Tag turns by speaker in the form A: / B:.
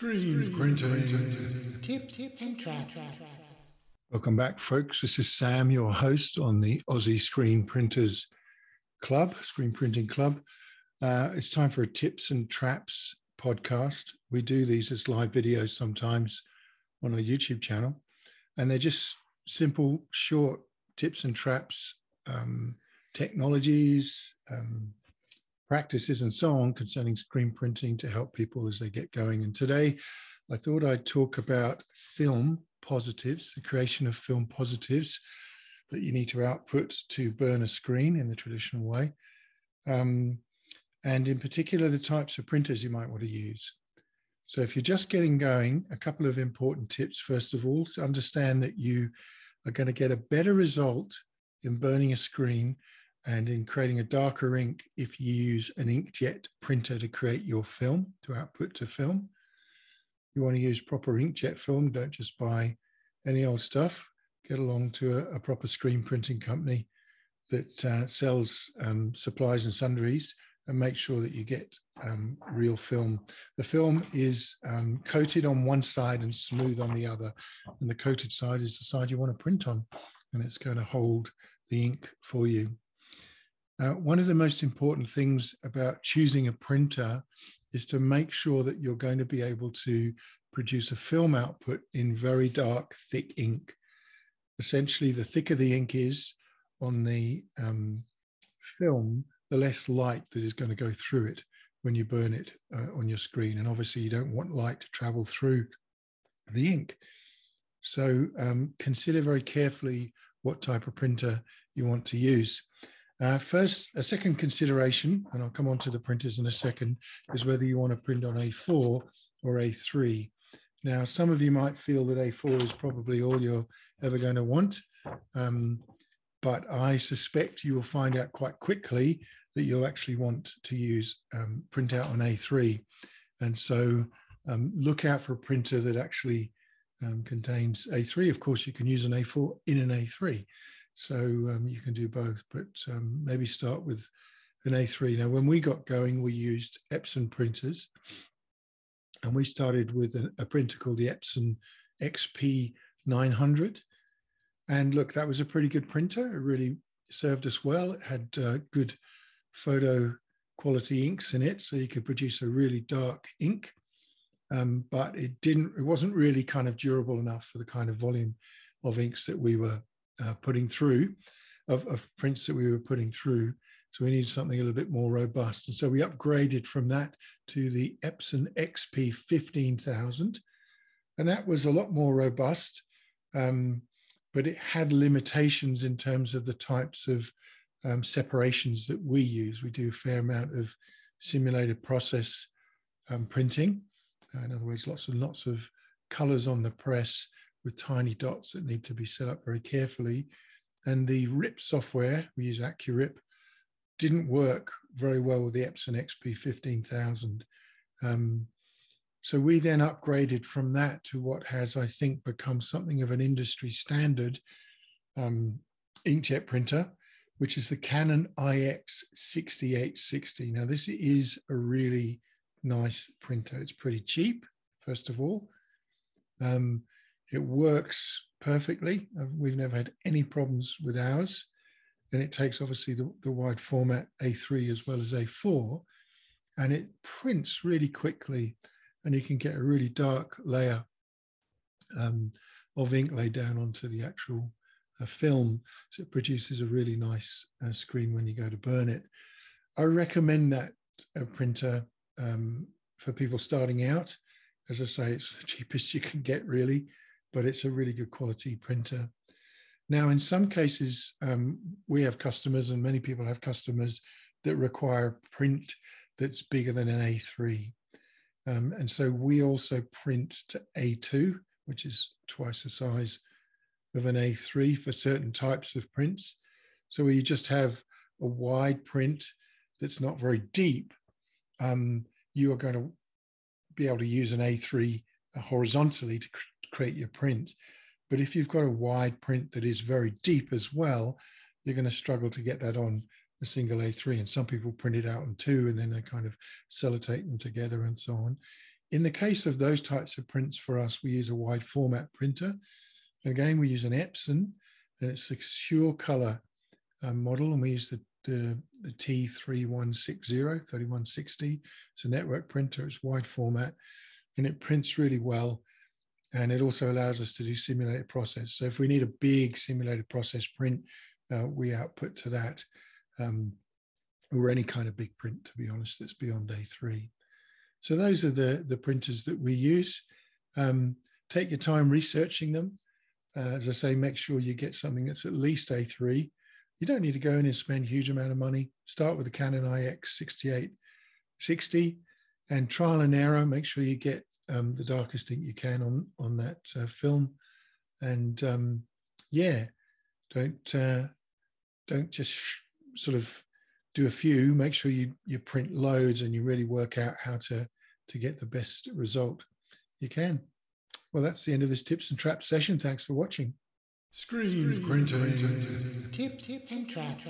A: Screen printing.
B: Tips and traps.
A: Welcome back, folks. This is Sam, your host on the Aussie Screen Printers Club, Screen Printing Club. Uh, it's time for a tips and traps podcast. We do these as live videos sometimes on our YouTube channel, and they're just simple, short tips and traps, um, technologies, um, practices and so on concerning screen printing to help people as they get going. And today I thought I'd talk about film positives, the creation of film positives that you need to output to burn a screen in the traditional way. Um, and in particular, the types of printers you might want to use. So if you're just getting going, a couple of important tips. First of all, to understand that you are going to get a better result in burning a screen and in creating a darker ink if you use an inkjet printer to create your film, to output to film. You want to use proper inkjet film, don't just buy any old stuff. Get along to a, a proper screen printing company that uh, sells um, supplies and sundries and make sure that you get um, real film. The film is um, coated on one side and smooth on the other. And the coated side is the side you want to print on, and it's going to hold the ink for you. Uh, one of the most important things about choosing a printer is to make sure that you're going to be able to produce a film output in very dark, thick ink. Essentially, the thicker the ink is on the um, film, the less light that is going to go through it when you burn it uh, on your screen. And obviously, you don't want light to travel through the ink. So um, consider very carefully what type of printer you want to use. Uh, first, a second consideration, and I'll come on to the printers in a second, is whether you want to print on A4 or A3. Now, some of you might feel that A4 is probably all you're ever going to want, um, but I suspect you will find out quite quickly that you'll actually want to use um, printout on A3. And so um, look out for a printer that actually um, contains A3. Of course, you can use an A4 in an A3. So um, you can do both, but um, maybe start with an A3. Now, when we got going, we used Epson printers, and we started with a, a printer called the Epson XP 900. And look, that was a pretty good printer. It really served us well. It had uh, good photo quality inks in it, so you could produce a really dark ink. Um, but it didn't. It wasn't really kind of durable enough for the kind of volume of inks that we were uh, putting through, of, of prints that we were putting through. So we needed something a little bit more robust. And so we upgraded from that to the Epson XP 15000. And that was a lot more robust, um, but it had limitations in terms of the types of um, separations that we use. We do a fair amount of simulated process um, printing. Uh, in other words, lots and lots of colors on the press with tiny dots that need to be set up very carefully. And the RIP software, we use AccuRip, didn't work very well with the Epson XP 15000. Um, so we then upgraded from that to what has, I think, become something of an industry standard um, inkjet printer, which is the Canon IX 6860. Now, this is a really nice printer. It's pretty cheap, first of all. Um, it works perfectly. Uh, we've never had any problems with ours. And it takes obviously the, the wide format A3 as well as A4, and it prints really quickly, and you can get a really dark layer um, of ink laid down onto the actual uh, film. So it produces a really nice uh, screen when you go to burn it. I recommend that uh, printer um, for people starting out. As I say, it's the cheapest you can get, really but it's a really good quality printer. Now, in some cases, um, we have customers, and many people have customers that require print that's bigger than an A3. Um, and so we also print to A2, which is twice the size of an A3 for certain types of prints. So you just have a wide print that's not very deep. Um, you are going to be able to use an A3 horizontally to create your print. But if you've got a wide print that is very deep as well, you're going to struggle to get that on a single A3. And some people print it out in two and then they kind of sellotape them together and so on. in the case of those types of prints for us, we use a wide format printer. Again, we use an Epson, and it's a Surecolor um, model, and we use the, the, the T3160, 3160. It's a network printer, it's wide format, and it prints really well. And it also allows us to do simulated process. So if we need a big simulated process print, uh, we output to that, um, or any kind of big print, to be honest, that's beyond A3. So those are the, the printers that we use. Um, take your time researching them. Uh, as I say, make sure you get something that's at least A3. You don't need to go in and spend a huge amount of money. Start with the Canon IX6860 and trial and error. Make sure you get um, the darkest ink you can on, on that uh, film. And um, yeah, don't, uh, don't just sort of do a few, make sure you, you print loads and you really work out how to, to get the best result you can. Well, that's the end of this tips and traps session. Thanks for watching.
B: Screen, Screen printing. Tips and traps.